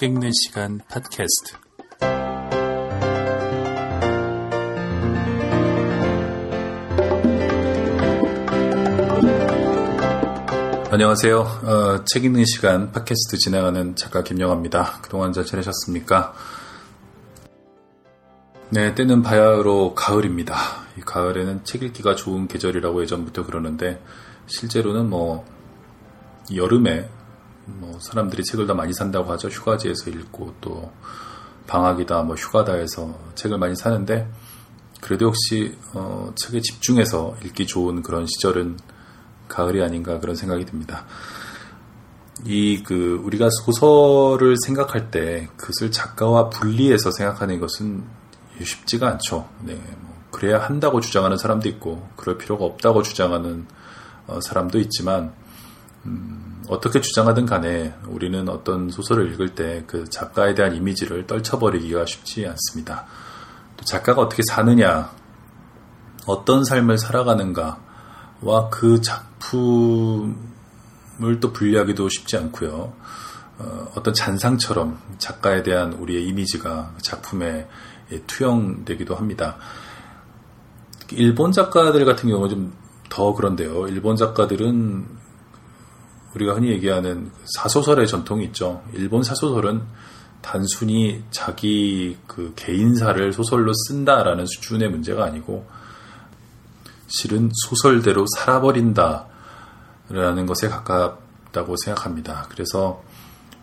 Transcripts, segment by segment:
책 읽는 시간 팟캐스트. 안녕하세요. 어, 책 읽는 시간 팟캐스트 진행하는 작가 김영아입니다. 그동안 잘 지내셨습니까? 네, 때는 바야흐로 가을입니다. 이 가을에는 책 읽기가 좋은 계절이라고 예전부터 그러는데 실제로는 뭐 여름에 뭐 사람들이 책을 더 많이 산다고 하죠. 휴가지에서 읽고 또 방학이다, 뭐 휴가다 해서 책을 많이 사는데 그래도 역시 어, 책에 집중해서 읽기 좋은 그런 시절은 가을이 아닌가 그런 생각이 듭니다. 이 그 우리가 소설을 생각할 때 그것을 작가와 분리해서 생각하는 것은 쉽지가 않죠. 네, 뭐 그래야 한다고 주장하는 사람도 있고 그럴 필요가 없다고 주장하는 어, 사람도 있지만 음, 어떻게 주장하든 간에 우리는 어떤 소설을 읽을 때 그 작가에 대한 이미지를 떨쳐버리기가 쉽지 않습니다. 또 작가가 어떻게 사느냐, 어떤 삶을 살아가는가와 그 작품을 또 분리하기도 쉽지 않고요. 어, 어떤 잔상처럼 작가에 대한 우리의 이미지가 작품에 투영되기도 합니다. 일본 작가들 같은 경우 좀더 그런데요. 일본 작가들은 우리가 흔히 얘기하는 사소설의 전통이 있죠. 일본 사소설은 단순히 자기 그 개인사를 소설로 쓴다라는 수준의 문제가 아니고 실은 소설대로 살아버린다라는 것에 가깝다고 생각합니다. 그래서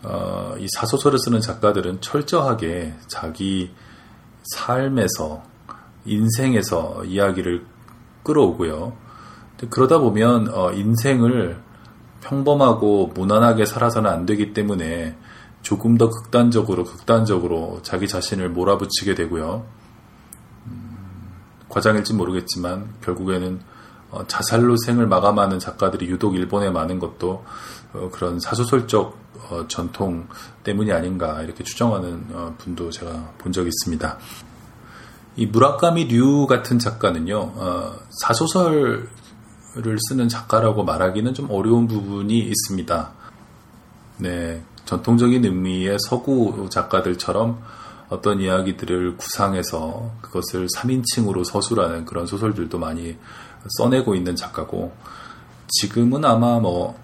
어, 이 사소설을 쓰는 작가들은 철저하게 자기 삶에서 인생에서 이야기를 끌어오고요. 그러다 보면 어, 인생을 평범하고 무난하게 살아서는 안 되기 때문에 조금 더 극단적으로 극단적으로 자기 자신을 몰아붙이게 되고요. 음, 과장일지 모르겠지만 결국에는 어, 자살로 생을 마감하는 작가들이 유독 일본에 많은 것도 어, 그런 사소설적 어, 전통 때문이 아닌가 이렇게 추정하는 어, 분도 제가 본 적이 있습니다. 이 무라카미 류 같은 작가는요 어, 사소설 를 쓰는 작가라고 말하기는 좀 어려운 부분이 있습니다. 네, 전통적인 의미의 서구 작가들처럼 어떤 이야기들을 구상해서 그것을 3인칭으로 서술하는 그런 소설들도 많이 써내고 있는 작가고 지금은 아마 뭐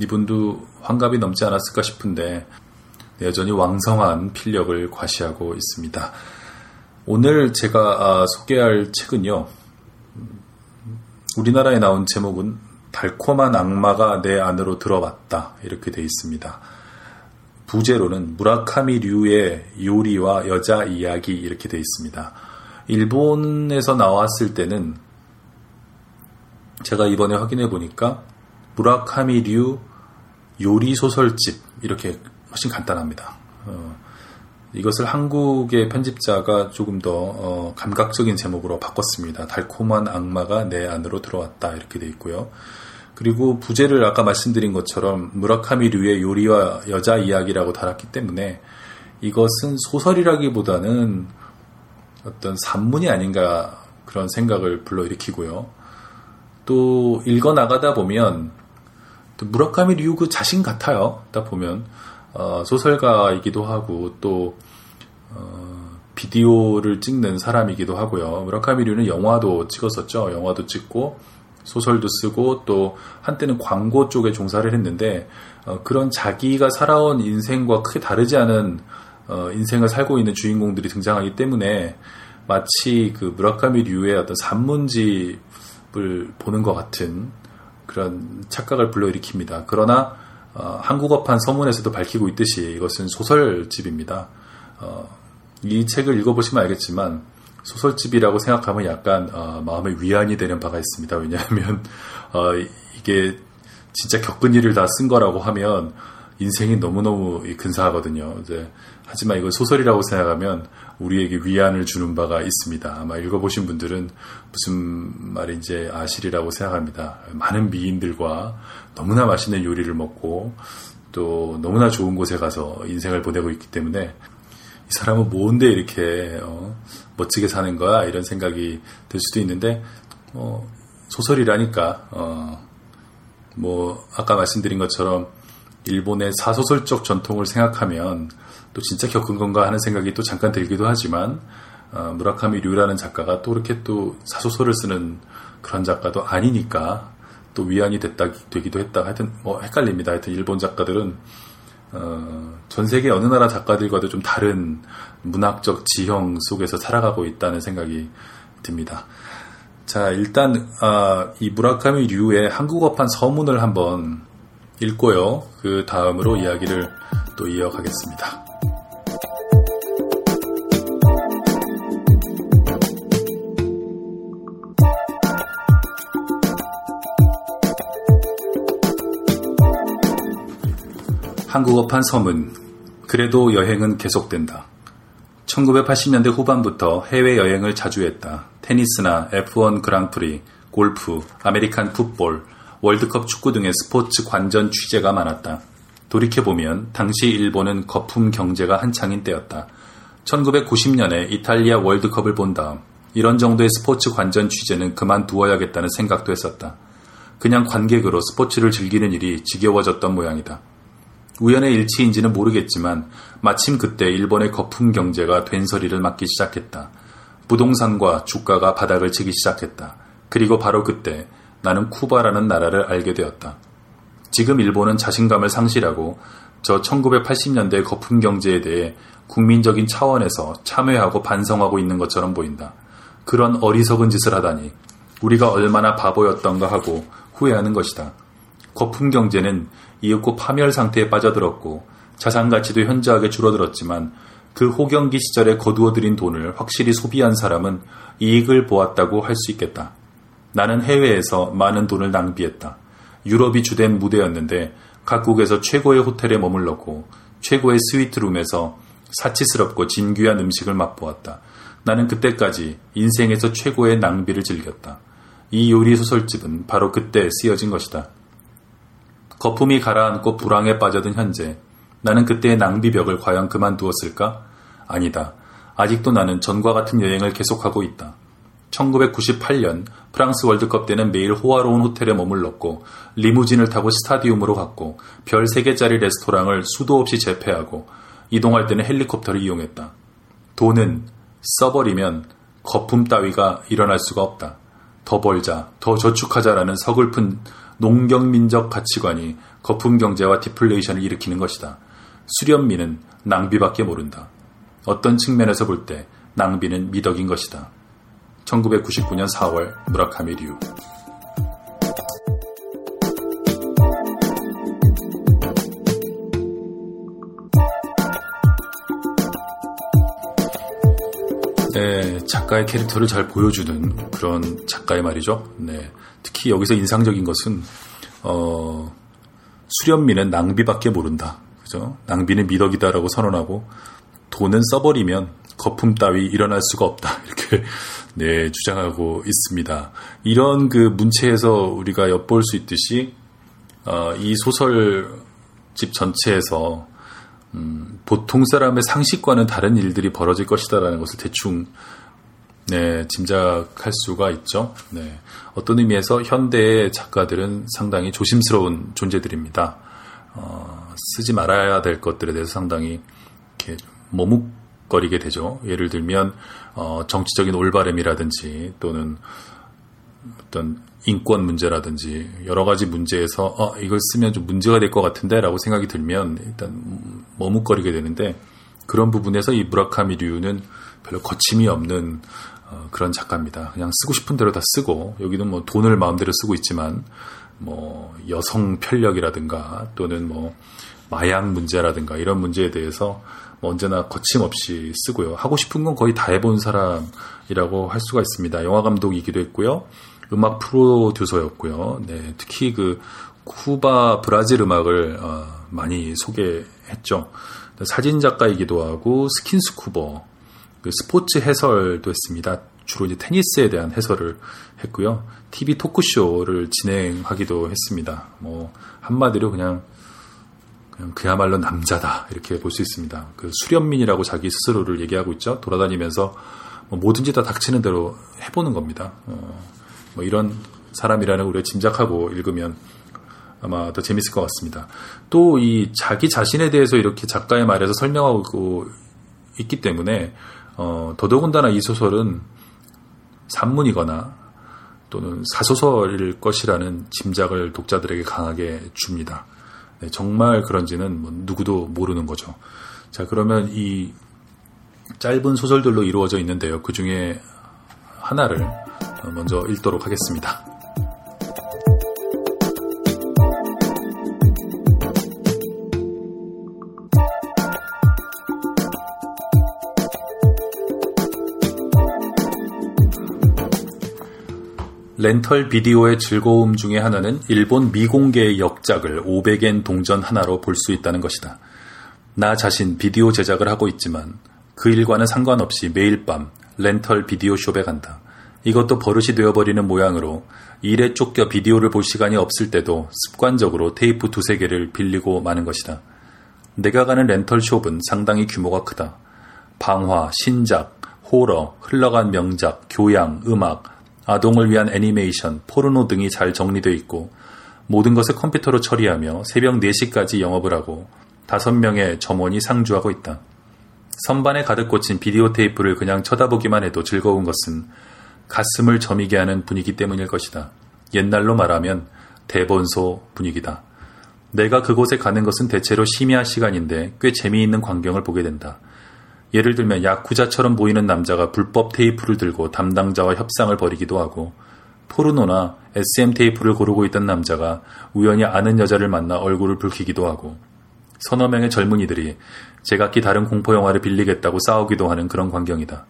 이분도 환갑이 넘지 않았을까 싶은데 여전히 왕성한 필력을 과시하고 있습니다. 오늘 제가 아, 소개할 책은요. 우리나라에 나온 제목은 달콤한 악마가 내 안으로 들어왔다 이렇게 되어 있습니다. 부제로는 무라카미 류의 요리와 여자 이야기 이렇게 되어 있습니다. 일본에서 나왔을 때는 제가 이번에 확인해 보니까 무라카미 류 요리 소설집 이렇게 훨씬 간단합니다. 어, 이것을 한국의 편집자가 조금 더 어, 감각적인 제목으로 바꿨습니다. 달콤한 악마가 내 안으로 들어왔다 이렇게 돼 있고요. 그리고 부제를 아까 말씀드린 것처럼 무라카미류의 요리와 여자 이야기라고 달았기 때문에 이것은 소설이라기보다는 어떤 산문이 아닌가 그런 생각을 불러일으키고요. 또 읽어 나가다 보면 무라카미 류그 자신 같아요. 딱 보면 어, 소설가이기도 하고 또 어, 비디오를 찍는 사람이기도 하고요. 무라카미류는 영화도 찍었었죠. 영화도 찍고 소설도 쓰고 또 한때는 광고 쪽에 종사를 했는데 어, 그런 자기가 살아온 인생과 크게 다르지 않은 어, 인생을 살고 있는 주인공들이 등장하기 때문에 마치 그 무라카미류의 어떤 산문집을 보는 것 같은 그런 착각을 불러일으킵니다. 그러나 어, 한국어판 서문에서도 밝히고 있듯이 이것은 소설집입니다. 어, 이 책을 읽어보시면 알겠지만 소설집이라고 생각하면 약간 어, 마음의 위안이 되는 바가 있습니다. 왜냐하면 어, 이게 진짜 겪은 일을 다 쓴 거라고 하면 인생이 너무너무 근사하거든요. 이제, 하지만 이걸 소설이라고 생각하면 우리에게 위안을 주는 바가 있습니다. 아마 읽어보신 분들은 무슨 말인지 아시리라고 생각합니다. 많은 미인들과 너무나 맛있는 요리를 먹고 또 너무나 좋은 곳에 가서 인생을 보내고 있기 때문에 이 사람은 뭔데 이렇게 어, 멋지게 사는 거야 이런 생각이 들 수도 있는데 어, 소설이라니까 어, 뭐 아까 말씀드린 것처럼 일본의 사소설적 전통을 생각하면 또 진짜 겪은 건가 하는 생각이 또 잠깐 들기도 하지만 어, 무라카미 류라는 작가가 또 이렇게 또 사소설을 쓰는 그런 작가도 아니니까 또 위안이 됐다 되기도 했다. 하여튼 뭐 헷갈립니다. 하여튼 일본 작가들은 어, 전 세계 어느 나라 작가들과도 좀 다른 문학적 지형 속에서 살아가고 있다는 생각이 듭니다. 자, 일단 아, 이 무라카미 류의 한국어판 서문을 한번 읽고요. 그 다음으로 이야기를 또 이어가겠습니다. 한국어판 서문. 그래도 여행은 계속된다. 1980년대 후반부터 해외여행을 자주 했다. 테니스나 F1 그랑프리, 골프, 아메리칸 풋볼, 월드컵 축구 등의 스포츠 관전 취재가 많았다. 돌이켜보면 당시 일본은 거품 경제가 한창인 때였다. 1990년에 이탈리아 월드컵을 본 다음 이런 정도의 스포츠 관전 취재는 그만두어야겠다는 생각도 했었다. 그냥 관객으로 스포츠를 즐기는 일이 지겨워졌던 모양이다. 우연의 일치인지는 모르겠지만 마침 그때 일본의 거품 경제가 된서리를 맞기 시작했다. 부동산과 주가가 바닥을 치기 시작했다. 그리고 바로 그때 나는 쿠바라는 나라를 알게 되었다. 지금 일본은 자신감을 상실하고 저 1980년대 거품 경제에 대해 국민적인 차원에서 참여하고 반성하고 있는 것처럼 보인다. 그런 어리석은 짓을 하다니 우리가 얼마나 바보였던가 하고 후회하는 것이다. 거품 경제는 이윽고 파멸 상태에 빠져들었고 자산 가치도 현저하게 줄어들었지만 그 호경기 시절에 거두어들인 돈을 확실히 소비한 사람은 이익을 보았다고 할 수 있겠다. 나는 해외에서 많은 돈을 낭비했다. 유럽이 주된 무대였는데 각국에서 최고의 호텔에 머물렀고 최고의 스위트룸에서 사치스럽고 진귀한 음식을 맛보았다. 나는 그때까지 인생에서 최고의 낭비를 즐겼다. 이 요리 소설집은 바로 그때 쓰여진 것이다. 거품이 가라앉고 불황에 빠져든 현재 나는 그때의 낭비벽을 과연 그만두었을까? 아니다. 아직도 나는 전과 같은 여행을 계속하고 있다. 1998년 프랑스 월드컵 때는 매일 호화로운 호텔에 머물렀고 리무진을 타고 스타디움으로 갔고 별 3개짜리 레스토랑을 수도 없이 재패하고 이동할 때는 헬리콥터를 이용했다. 돈은 써버리면 거품 따위가 일어날 수가 없다. 더 벌자, 더 저축하자라는 서글픈 농경민적 가치관이 거품 경제와 디플레이션을 일으키는 것이다. 수련미는 낭비밖에 모른다. 어떤 측면에서 볼 때 낭비는 미덕인 것이다. 1999년 4월 무라카미 류 네, 작가의 캐릭터를 잘 보여주는 그런 작가의 말이죠. 네, 특히 여기서 인상적인 것은 어, 수련미는 낭비밖에 모른다. 그죠? 낭비는 미덕이다라고 선언하고 돈은 써버리면 거품 따위 일어날 수가 없다. 이렇게 네, 주장하고 있습니다. 이런 그 문체에서 우리가 엿볼 수 있듯이 어, 이 소설집 전체에서 음, 보통 사람의 상식과는 다른 일들이 벌어질 것이다라는 것을 대충 네, 짐작할 수가 있죠. 네. 어떤 의미에서 현대의 작가들은 상당히 조심스러운 존재들입니다. 어, 쓰지 말아야 될 것들에 대해서 상당히 이렇게 머뭇거리게 되죠. 예를 들면 어, 정치적인 올바름이라든지 또는 어떤 인권 문제라든지 여러 가지 문제에서 어, 이걸 쓰면 좀 문제가 될 것 같은데라고 생각이 들면 일단 머뭇거리게 되는데 그런 부분에서 이 무라카미류는 별로 거침이 없는 어, 그런 작가입니다. 그냥 쓰고 싶은 대로 다 쓰고 여기는 뭐 돈을 마음대로 쓰고 있지만 뭐 여성 편력이라든가 또는 뭐 마약 문제라든가 이런 문제에 대해서 뭐 언제나 거침없이 쓰고요. 하고 싶은 건 거의 다 해본 사람이라고 할 수가 있습니다. 영화 감독이기도 했고요. 음악 프로듀서였고요. 네, 특히 그 쿠바 브라질 음악을 어, 많이 소개했죠. 사진 작가이기도 하고 스킨스쿠버 그 스포츠 해설도 했습니다. 주로 이제 테니스에 대한 해설을 했고요. TV 토크쇼를 진행하기도 했습니다. 뭐 한마디로 그냥 그냥 그야말로 남자다 이렇게 볼 수 있습니다. 그 수련민이라고 자기 스스로를 얘기하고 있죠. 돌아다니면서 뭐 뭐든지 다 닥치는 대로 해보는 겁니다. 어, 뭐 이런 사람이라는 우리가 짐작하고 읽으면 아마 더 재밌을 것 같습니다. 또 이 자기 자신에 대해서 이렇게 작가의 말에서 설명하고 있기 때문에 어, 더더군다나 이 소설은 산문이거나 또는 사소설일 것이라는 짐작을 독자들에게 강하게 줍니다. 네, 정말 그런지는 뭐 누구도 모르는 거죠. 자, 그러면 이 짧은 소설들로 이루어져 있는데요. 그 중에 하나를 먼저 읽도록 하겠습니다. 렌털 비디오의 즐거움 중의 하나는 일본 미공개의 역작을 500엔 동전 하나로 볼 수 있다는 것이다. 나 자신 비디오 제작을 하고 있지만 그 일과는 상관없이 매일 밤 렌털 비디오 숍에 간다. 이것도 버릇이 되어버리는 모양으로 일에 쫓겨 비디오를 볼 시간이 없을 때도 습관적으로 테이프 두세 개를 빌리고 마는 것이다. 내가 가는 렌털 숍은 상당히 규모가 크다. 방화, 신작, 호러, 흘러간 명작, 교양, 음악, 아동을 위한 애니메이션, 포르노 등이 잘 정리되어 있고 모든 것을 컴퓨터로 처리하며 새벽 4시까지 영업을 하고 5명의 점원이 상주하고 있다. 선반에 가득 꽂힌 비디오 테이프를 그냥 쳐다보기만 해도 즐거운 것은 가슴을 저미게 하는 분위기 때문일 것이다. 옛날로 말하면 대본소 분위기다. 내가 그곳에 가는 것은 대체로 심야 시간인데 꽤 재미있는 광경을 보게 된다. 예를 들면 야쿠자처럼 보이는 남자가 불법 테이프를 들고 담당자와 협상을 벌이기도 하고 포르노나 SM 테이프를 고르고 있던 남자가 우연히 아는 여자를 만나 얼굴을 붉히기도 하고 서너 명의 젊은이들이 제각기 다른 공포 영화를 빌리겠다고 싸우기도 하는 그런 광경이다.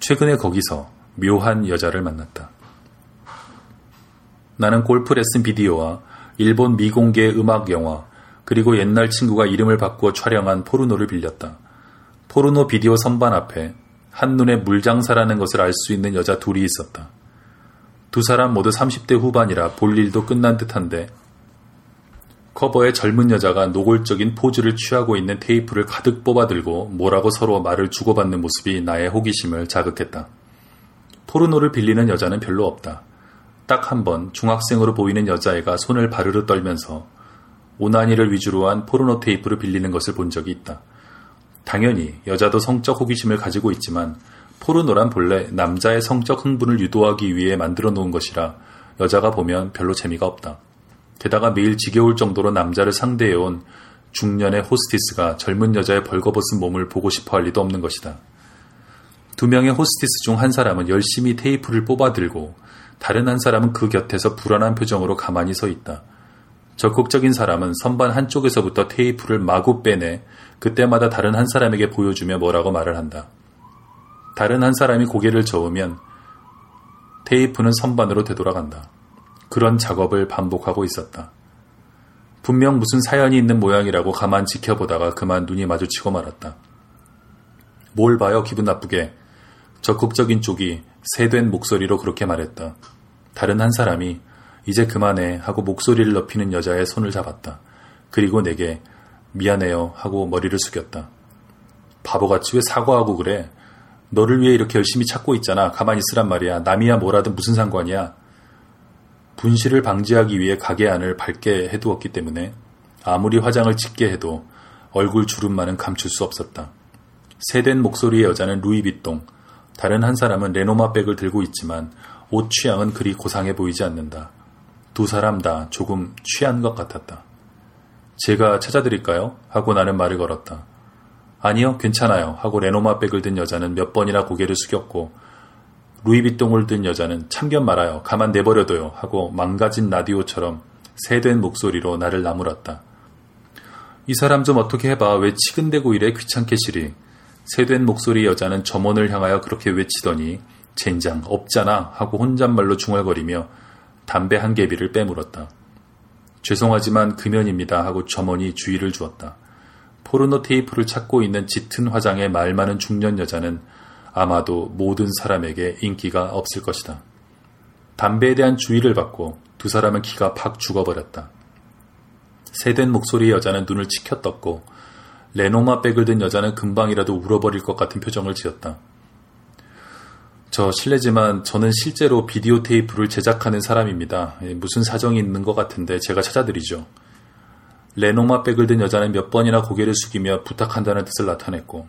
최근에 거기서 묘한 여자를 만났다. 나는 골프 레슨 비디오와 일본 미공개 음악 영화 그리고 옛날 친구가 이름을 바꾸어 촬영한 포르노를 빌렸다. 포르노 비디오 선반 앞에 한눈에 물장사라는 것을 알 수 있는 여자 둘이 있었다. 두 사람 모두 30대 후반이라 볼 일도 끝난 듯한데 커버에 젊은 여자가 노골적인 포즈를 취하고 있는 테이프를 가득 뽑아들고 뭐라고 서로 말을 주고받는 모습이 나의 호기심을 자극했다. 포르노를 빌리는 여자는 별로 없다. 딱 한 번 중학생으로 보이는 여자애가 손을 바르르 떨면서 오나니를 위주로 한 포르노 테이프를 빌리는 것을 본 적이 있다. 당연히 여자도 성적 호기심을 가지고 있지만 포르노란 본래 남자의 성적 흥분을 유도하기 위해 만들어 놓은 것이라 여자가 보면 별로 재미가 없다. 게다가 매일 지겨울 정도로 남자를 상대해온 중년의 호스티스가 젊은 여자의 벌거벗은 몸을 보고 싶어 할 리도 없는 것이다. 두 명의 호스티스 중 한 사람은 열심히 테이프를 뽑아들고 다른 한 사람은 그 곁에서 불안한 표정으로 가만히 서 있다. 적극적인 사람은 선반 한쪽에서부터 테이프를 마구 빼내 그때마다 다른 한 사람에게 보여주며 뭐라고 말을 한다. 다른 한 사람이 고개를 저으면 테이프는 선반으로 되돌아간다. 그런 작업을 반복하고 있었다. 분명 무슨 사연이 있는 모양이라고 가만 지켜보다가 그만 눈이 마주치고 말았다. 뭘 봐요, 기분 나쁘게. 적극적인 쪽이 새된 목소리로 그렇게 말했다. 다른 한 사람이 이제 그만해 하고 목소리를 높이는 여자의 손을 잡았다. 그리고 내게 미안해요 하고 머리를 숙였다. 바보같이 왜 사과하고 그래? 너를 위해 이렇게 열심히 찾고 있잖아. 가만히 있으란 말이야. 남이야 뭐라든 무슨 상관이야. 분실을 방지하기 위해 가게 안을 밝게 해두었기 때문에 아무리 화장을 짙게 해도 얼굴 주름만은 감출 수 없었다. 세된 목소리의 여자는 루이비통, 다른 한 사람은 레노마 백을 들고 있지만 옷 취향은 그리 고상해 보이지 않는다. 두 사람 다 조금 취한 것 같았다. 제가 찾아드릴까요? 하고 나는 말을 걸었다. 아니요, 괜찮아요. 하고 레노마 백을 든 여자는 몇 번이나 고개를 숙였고 루이비통을 든 여자는 참견 말아요. 가만 내버려둬요. 하고 망가진 라디오처럼 새된 목소리로 나를 나물었다. 이 사람 좀 어떻게 해봐. 왜 치근대고 이래 귀찮게 시리. 새된 목소리 여자는 점원을 향하여 그렇게 외치더니 젠장 없잖아 하고 혼잣말로 중얼거리며 담배 한 개비를 빼물었다. 죄송하지만 금연입니다 하고 점원이 주의를 주었다. 포르노 테이프를 찾고 있는 짙은 화장의 말 많은 중년 여자는 아마도 모든 사람에게 인기가 없을 것이다. 담배에 대한 주의를 받고 두 사람은 기가 팍 죽어버렸다. 세된 목소리의 여자는 눈을 치켜 떴고 레노마 백을 든 여자는 금방이라도 울어버릴 것 같은 표정을 지었다. 저 실례지만 저는 실제로 비디오 테이프를 제작하는 사람입니다. 예, 무슨 사정이 있는 것 같은데 제가 찾아드리죠. 레노마 백을 든 여자는 몇 번이나 고개를 숙이며 부탁한다는 뜻을 나타냈고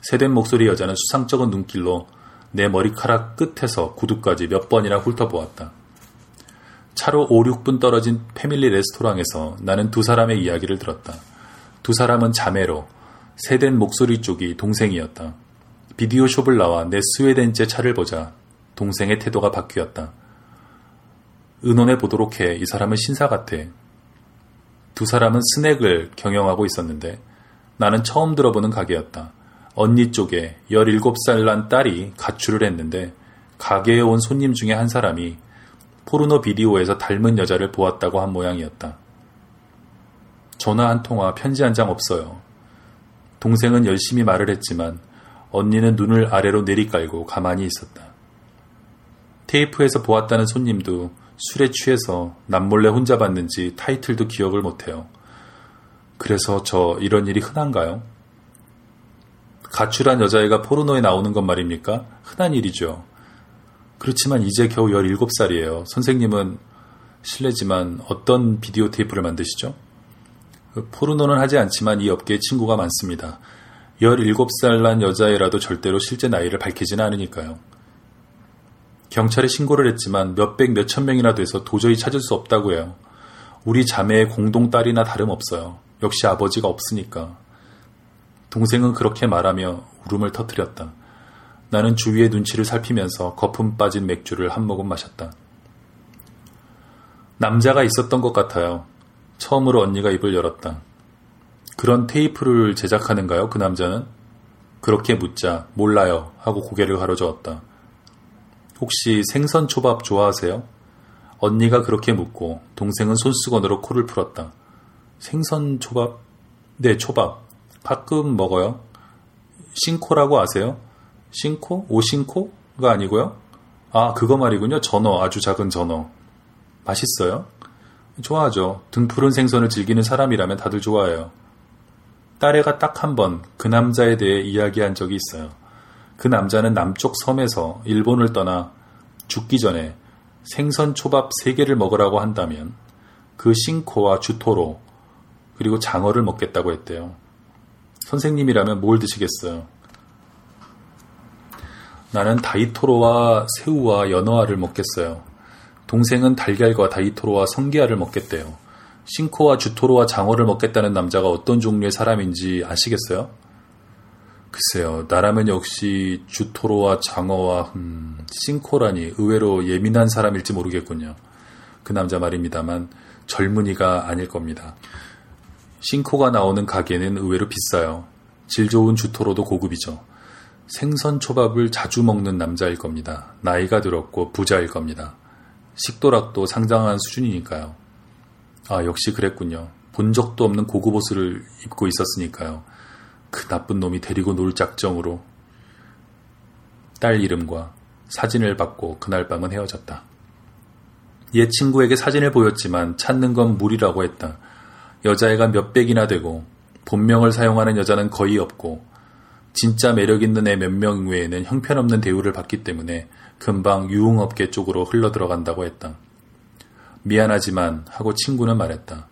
세된 목소리 여자는 수상쩍은 눈길로 내 머리카락 끝에서 구두까지 몇 번이나 훑어보았다. 차로 5, 6분 떨어진 패밀리 레스토랑에서 나는 두 사람의 이야기를 들었다. 두 사람은 자매로 세된 목소리 쪽이 동생이었다. 비디오 숍을 나와 내 스웨덴제 차를 보자 동생의 태도가 바뀌었다. 의논해 보도록 해. 이 사람은 신사 같아. 두 사람은 스낵을 경영하고 있었는데 나는 처음 들어보는 가게였다. 언니 쪽에 17살 난 딸이 가출을 했는데 가게에 온 손님 중에 한 사람이 포르노 비디오에서 닮은 여자를 보았다고 한 모양이었다. 전화 한 통화, 편지 한 장 없어요. 동생은 열심히 말을 했지만 언니는 눈을 아래로 내리깔고 가만히 있었다. 테이프에서 보았다는 손님도 술에 취해서 남몰래 혼자 봤는지 타이틀도 기억을 못해요. 그래서 저 이런 일이 흔한가요? 가출한 여자애가 포르노에 나오는 건 말입니까? 흔한 일이죠. 그렇지만 이제 겨우 17살이에요. 선생님은 실례지만 어떤 비디오 테이프를 만드시죠? 포르노는 하지 않지만 이 업계에 친구가 많습니다. 17살 난 여자애라도 절대로 실제 나이를 밝히지는 않으니까요. 경찰에 신고를 했지만 몇백 몇천 명이나 돼서 도저히 찾을 수 없다고 해요. 우리 자매의 공동 딸이나 다름없어요. 역시 아버지가 없으니까. 동생은 그렇게 말하며 울음을 터뜨렸다. 나는 주위의 눈치를 살피면서 거품 빠진 맥주를 한 모금 마셨다. 남자가 있었던 것 같아요. 처음으로 언니가 입을 열었다. 그런 테이프를 제작하는가요? 그 남자는? 그렇게 묻자 몰라요 하고 고개를 가로저었다. 혹시 생선 초밥 좋아하세요? 언니가 그렇게 묻고 동생은 손수건으로 코를 풀었다. 생선 초밥? 네, 초밥. 가끔 먹어요. 싱코라고 아세요? 싱코? 오싱코가 아니고요? 아, 그거 말이군요. 전어, 아주 작은 전어. 맛있어요? 좋아하죠. 등 푸른 생선을 즐기는 사람이라면 다들 좋아해요. 딸애가 딱 한 번 그 남자에 대해 이야기한 적이 있어요. 그 남자는 남쪽 섬에서 일본을 떠나 죽기 전에 생선 초밥 3개를 먹으라고 한다면 그 싱코와 주토로 그리고 장어를 먹겠다고 했대요. 선생님이라면 뭘 드시겠어요? 나는 다이토로와 새우와 연어알을 먹겠어요. 동생은 달걀과 다이토로와 성게알을 먹겠대요. 싱코와 주토로와 장어를 먹겠다는 남자가 어떤 종류의 사람인지 아시겠어요? 글쎄요, 나라면 역시 주토로와 장어와 음, 싱코라니 의외로 예민한 사람일지 모르겠군요. 그 남자 말입니다만 젊은이가 아닐 겁니다. 싱코가 나오는 가게는 의외로 비싸요. 질 좋은 주토로도 고급이죠. 생선 초밥을 자주 먹는 남자일 겁니다. 나이가 들었고 부자일 겁니다. 식도락도 상당한 수준이니까요. 아, 역시 그랬군요. 본 적도 없는 고급 옷을 입고 있었으니까요. 그 나쁜 놈이 데리고 놀 작정으로 딸 이름과 사진을 받고 그날 밤은 헤어졌다. 옛 친구에게 사진을 보였지만 찾는 건 무리라고 했다. 여자애가 몇백이나 되고 본명을 사용하는 여자는 거의 없고 진짜 매력 있는 애 몇 명 외에는 형편없는 대우를 받기 때문에 금방 유흥업계 쪽으로 흘러 들어간다고 했다. 미안하지만 하고 친구는 말했다.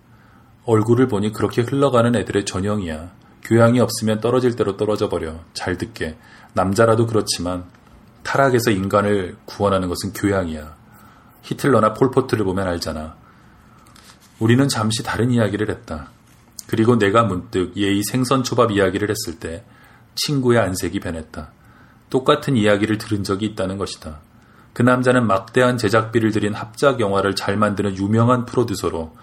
얼굴을 보니 그렇게 흘러가는 애들의 전형이야. 교양이 없으면 떨어질 대로 떨어져 버려. 잘 듣게. 남자라도 그렇지만 타락에서 인간을 구원하는 것은 교양이야. 히틀러나 폴포트를 보면 알잖아. 우리는 잠시 다른 이야기를 했다. 그리고 내가 문득 예의 생선 초밥 이야기를 했을 때 친구의 안색이 변했다. 똑같은 이야기를 들은 적이 있다는 것이다. 그 남자는 막대한 제작비를 들인 합작 영화를 잘 만드는 유명한 프로듀서로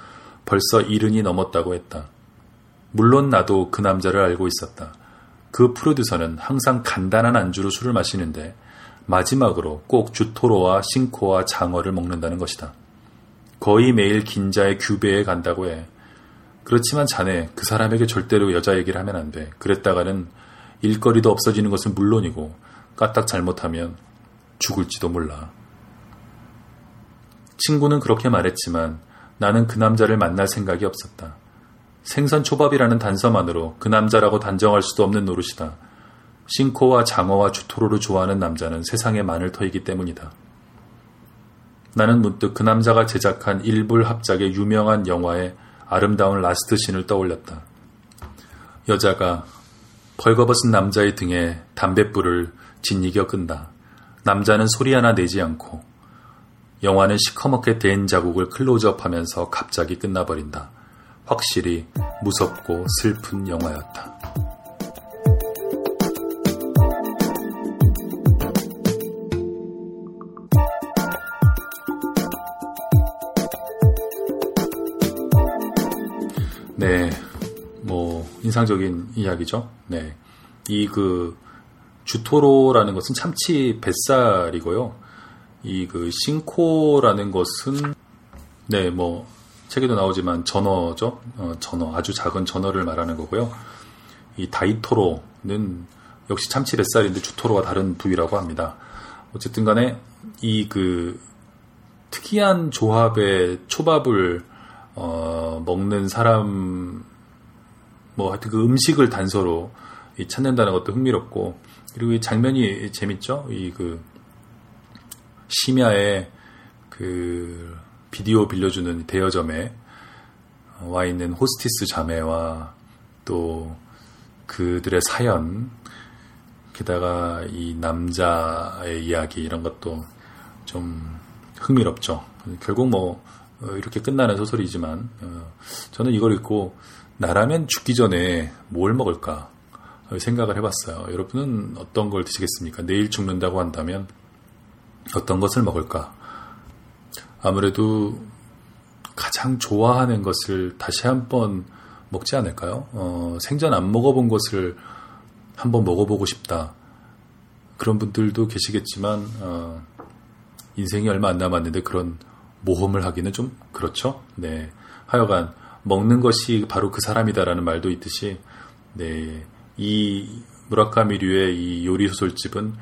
벌써 이른이 넘었다고 했다. 물론 나도 그 남자를 알고 있었다. 그 프로듀서는 항상 간단한 안주로 술을 마시는데 마지막으로 꼭 주토로와 싱코와 장어를 먹는다는 것이다. 거의 매일 긴자의 규배에 간다고 해. 그렇지만 자네 그 사람에게 절대로 여자 얘기를 하면 안 돼. 그랬다가는 일거리도 없어지는 것은 물론이고 까딱 잘못하면 죽을지도 몰라. 친구는 그렇게 말했지만 나는 그 남자를 만날 생각이 없었다. 생선 초밥이라는 단서만으로 그 남자라고 단정할 수도 없는 노릇이다. 신코와 장어와 주토로를 좋아하는 남자는 세상에 많을 터이기 때문이다. 나는 문득 그 남자가 제작한 일불 합작의 유명한 영화의 아름다운 라스트 씬을 떠올렸다. 여자가 벌거벗은 남자의 등에 담뱃불을 짓이겨 끈다. 남자는 소리 하나 내지 않고 영화는 시커멓게 된 자국을 클로즈업하면서 갑자기 끝나버린다. 확실히 무섭고 슬픈 영화였다. 네, 뭐 인상적인 이야기죠. 네, 이그 주토로라는 것은 참치 뱃살이고요. 이 그 싱코라는 것은 네, 뭐 책에도 나오지만 전어죠. 어, 전어 아주 작은 전어를 말하는 거고요. 이 다이토로는 역시 참치 뱃살인데 주토로와 다른 부위라고 합니다. 어쨌든 간에 이 그 특이한 조합의 초밥을 어, 먹는 사람, 뭐 하여튼 그 음식을 단서로 찾는다는 것도 흥미롭고, 그리고 이 장면이 재밌죠? 이 그, 심야에 그 비디오 빌려주는 대여점에 와 있는 호스티스 자매와 또 그들의 사연, 게다가 이 남자의 이야기 이런 것도 좀 흥미롭죠. 결국 뭐 어, 이렇게 끝나는 소설이지만 어, 저는 이걸 읽고 나라면 죽기 전에 뭘 먹을까 생각을 해봤어요. 여러분은 어떤 걸 드시겠습니까? 내일 죽는다고 한다면 어떤 것을 먹을까? 아무래도 가장 좋아하는 것을 다시 한번 먹지 않을까요? 어, 생전 안 먹어본 것을 한번 먹어보고 싶다. 그런 분들도 계시겠지만 어, 인생이 얼마 안 남았는데 그런 모험을 하기는 좀 그렇죠. 네. 하여간 먹는 것이 바로 그 사람이다라는 말도 있듯이 네. 이 무라카미류의 이 요리 소설집은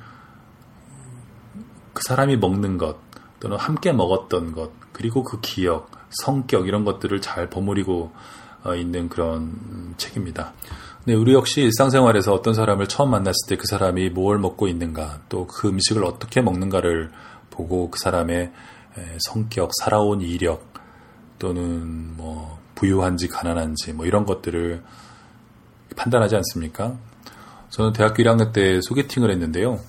그 사람이 먹는 것 또는 함께 먹었던 것 그리고 그 기억, 성격 이런 것들을 잘 버무리고 어, 있는 그런 책입니다. 네, 우리 역시 일상생활에서 어떤 사람을 처음 만났을 때 그 사람이 뭘 먹고 있는가, 또 그 음식을 어떻게 먹는가를 보고 그 사람의 성격, 살아온 이력 또는 뭐 부유한지 가난한지 뭐 이런 것들을 판단하지 않습니까? 저는 대학교 1학년 때 소개팅을 했는데요.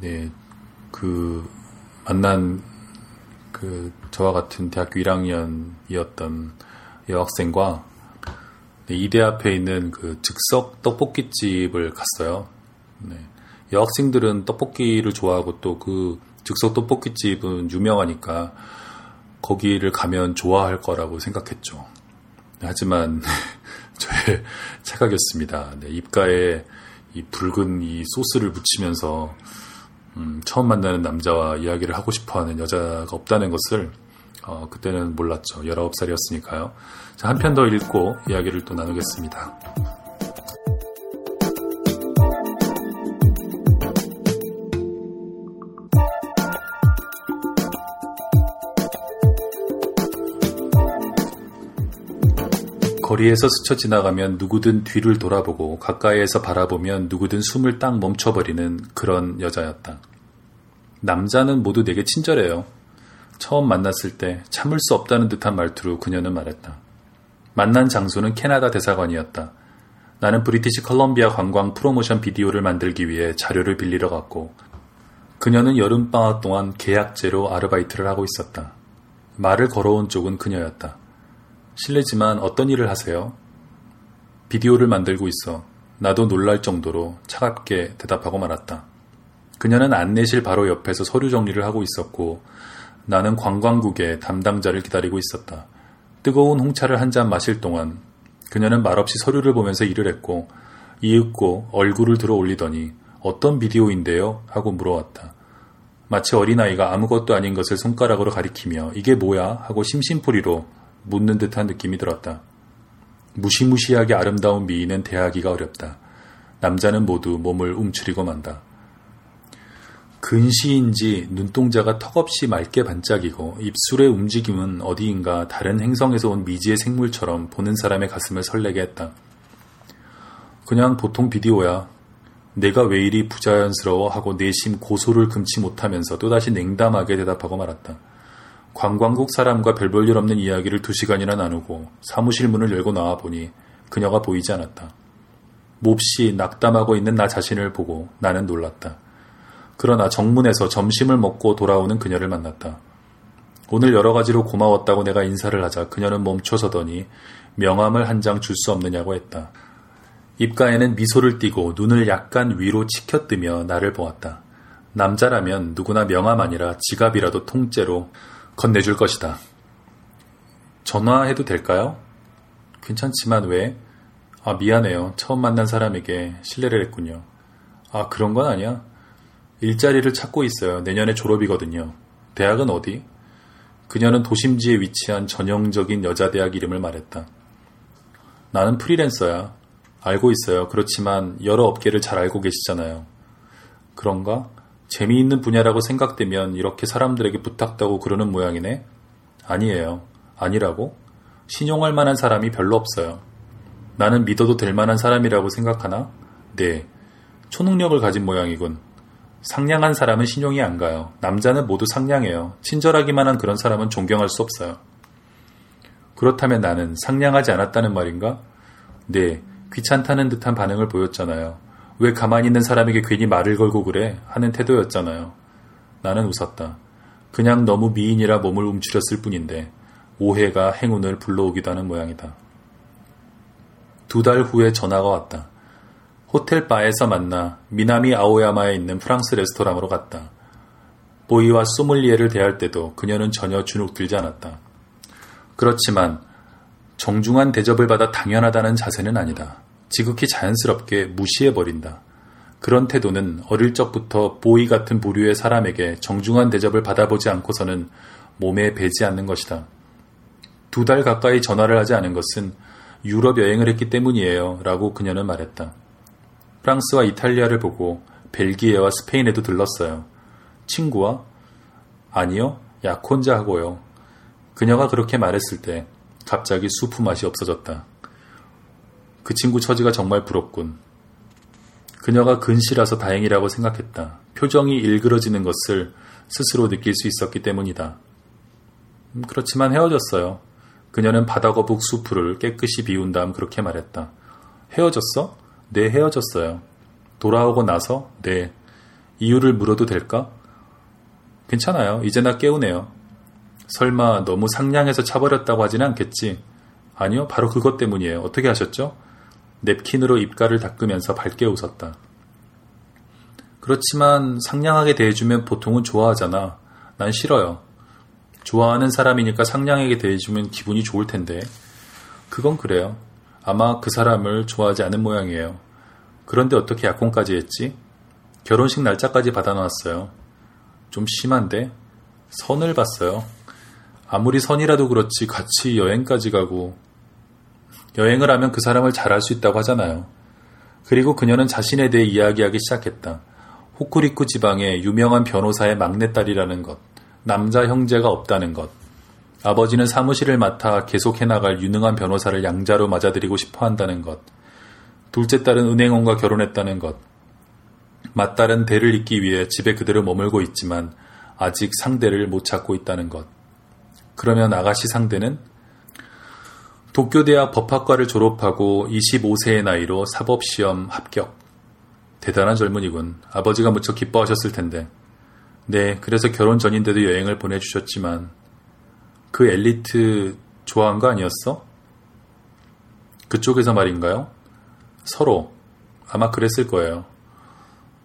네, 그 만난 그 저와 같은 대학교 1학년이었던 여학생과 네, 이대 앞에 있는 그 즉석 떡볶이집을 갔어요. 네, 여학생들은 떡볶이를 좋아하고 또 그 즉석 떡볶이집은 유명하니까 거기를 가면 좋아할 거라고 생각했죠. 하지만 저의 착각이었습니다. 네, 입가에 이 붉은 이 소스를 묻히면서 음, 처음 만나는 남자와 이야기를 하고 싶어하는 여자가 없다는 것을 어, 그때는 몰랐죠. 19살이었으니까요. 자, 한 편 더 읽고 이야기를 또 나누겠습니다. 거리에서 스쳐 지나가면 누구든 뒤를 돌아보고 가까이에서 바라보면 누구든 숨을 딱 멈춰버리는 그런 여자였다. 남자는 모두 내게 친절해요. 처음 만났을 때 참을 수 없다는 듯한 말투로 그녀는 말했다. 만난 장소는 캐나다 대사관이었다. 나는 브리티시 컬럼비아 관광 프로모션 비디오를 만들기 위해 자료를 빌리러 갔고 그녀는 여름방학 동안 계약제로 아르바이트를 하고 있었다. 말을 걸어온 쪽은 그녀였다. 실례지만 어떤 일을 하세요? 비디오를 만들고 있어. 나도 놀랄 정도로 차갑게 대답하고 말았다. 그녀는 안내실 바로 옆에서 서류 정리를 하고 있었고 나는 관광국의 담당자를 기다리고 있었다. 뜨거운 홍차를 한 잔 마실 동안 그녀는 말없이 서류를 보면서 일을 했고 이윽고 얼굴을 들어 올리더니 어떤 비디오인데요? 하고 물어왔다. 마치 어린아이가 아무것도 아닌 것을 손가락으로 가리키며 이게 뭐야? 하고 심심풀이로 묻는 듯한 느낌이 들었다. 무시무시하게 아름다운 미인은 대하기가 어렵다. 남자는 모두 몸을 움츠리고 만다. 근시인지 눈동자가 턱없이 맑게 반짝이고 입술의 움직임은 어디인가 다른 행성에서 온 미지의 생물처럼 보는 사람의 가슴을 설레게 했다. 그냥 보통 비디오야. 내가 왜 이리 부자연스러워 하고 내심 고소를 금치 못하면서 또다시 냉담하게 대답하고 말았다. 관광국 사람과 별 볼 일 없는 이야기를 두 시간이나 나누고 사무실 문을 열고 나와 보니 그녀가 보이지 않았다. 몹시 낙담하고 있는 나 자신을 보고 나는 놀랐다. 그러나 정문에서 점심을 먹고 돌아오는 그녀를 만났다. 오늘 여러 가지로 고마웠다고 내가 인사를 하자 그녀는 멈춰서더니 명함을 한 장 줄 수 없느냐고 했다. 입가에는 미소를 띠고 눈을 약간 위로 치켜뜨며 나를 보았다. 남자라면 누구나 명함 아니라 지갑이라도 통째로 건네줄 것이다. 전화해도 될까요? 괜찮지만 왜? 아, 미안해요. 처음 만난 사람에게 신뢰를 했군요. 아, 그런 건 아니야. 일자리를 찾고 있어요. 내년에 졸업이거든요. 대학은 어디? 그녀는 도심지에 위치한 전형적인 여자 대학 이름을 말했다. 나는 프리랜서야. 알고 있어요. 그렇지만 여러 업계를 잘 알고 계시잖아요. 그런가? 재미있는 분야라고 생각되면 이렇게 사람들에게 부탁다고 그러는 모양이네? 아니에요. 아니라고? 신용할 만한 사람이 별로 없어요. 나는 믿어도 될 만한 사람이라고 생각하나? 네. 초능력을 가진 모양이군. 상냥한 사람은 신용이 안 가요. 남자는 모두 상냥해요. 친절하기만 한 그런 사람은 존경할 수 없어요. 그렇다면 나는 상냥하지 않았다는 말인가? 네. 귀찮다는 듯한 반응을 보였잖아요. 왜 가만히 있는 사람에게 괜히 말을 걸고 그래? 하는 태도였잖아요. 나는 웃었다. 그냥 너무 미인이라 몸을 움츠렸을 뿐인데 오해가 행운을 불러오기도 하는 모양이다. 두 달 후에 전화가 왔다. 호텔 바에서 만나 미나미 아오야마에 있는 프랑스 레스토랑으로 갔다. 보이와 소믈리에를 대할 때도 그녀는 전혀 주눅들지 않았다. 그렇지만 정중한 대접을 받아 당연하다는 자세는 아니다. 지극히 자연스럽게 무시해버린다. 그런 태도는 어릴 적부터 보이 같은 부류의 사람에게 정중한 대접을 받아보지 않고서는 몸에 배지 않는 것이다. 두 달 가까이 전화를 하지 않은 것은 유럽 여행을 했기 때문이에요. 라고 그녀는 말했다. 프랑스와 이탈리아를 보고 벨기에와 스페인에도 들렀어요. 친구와? 아니요, 약 혼자 하고요. 그녀가 그렇게 말했을 때 갑자기 수프 맛이 없어졌다. 그 친구 처지가 정말 부럽군. 그녀가 근시라서 다행이라고 생각했다. 표정이 일그러지는 것을 스스로 느낄 수 있었기 때문이다. 음, 그렇지만 헤어졌어요. 그녀는 바다거북 수프를 깨끗이 비운 다음 그렇게 말했다. 헤어졌어? 네, 헤어졌어요. 돌아오고 나서? 네. 이유를 물어도 될까? 괜찮아요. 이제 나 깨우네요. 설마 너무 상냥해서 차버렸다고 하지는 않겠지? 아니요, 바로 그것 때문이에요. 어떻게 하셨죠? 냅킨으로 입가를 닦으면서 밝게 웃었다. 그렇지만 상냥하게 대해주면 보통은 좋아하잖아. 난 싫어요. 좋아하는 사람이니까 상냥하게 대해주면 기분이 좋을 텐데. 그건 그래요. 아마 그 사람을 좋아하지 않은 모양이에요. 그런데 어떻게 약혼까지 했지? 결혼식 날짜까지 받아놨어요. 좀 심한데? 선을 봤어요. 아무리 선이라도 그렇지 같이 여행까지 가고 여행을 하면 그 사람을 잘 알 수 있다고 하잖아요. 그리고 그녀는 자신에 대해 이야기하기 시작했다. 호쿠리쿠 지방의 유명한 변호사의 막내딸이라는 것, 남자 형제가 없다는 것, 아버지는 사무실을 맡아 계속 해나갈 유능한 변호사를 양자로 맞아들이고 싶어 한다는 것, 둘째 딸은 은행원과 결혼했다는 것, 맏딸은 대를 잇기 위해 집에 그대로 머물고 있지만 아직 상대를 못 찾고 있다는 것. 그러면 아가씨 상대는 도쿄대학 법학과를 졸업하고 25세의 나이로 사법시험 합격. 대단한 젊은이군. 아버지가 무척 기뻐하셨을 텐데. 네, 그래서 결혼 전인데도 여행을 보내주셨지만 그 엘리트 좋아한 거 아니었어? 그쪽에서 말인가요? 서로 아마 그랬을 거예요.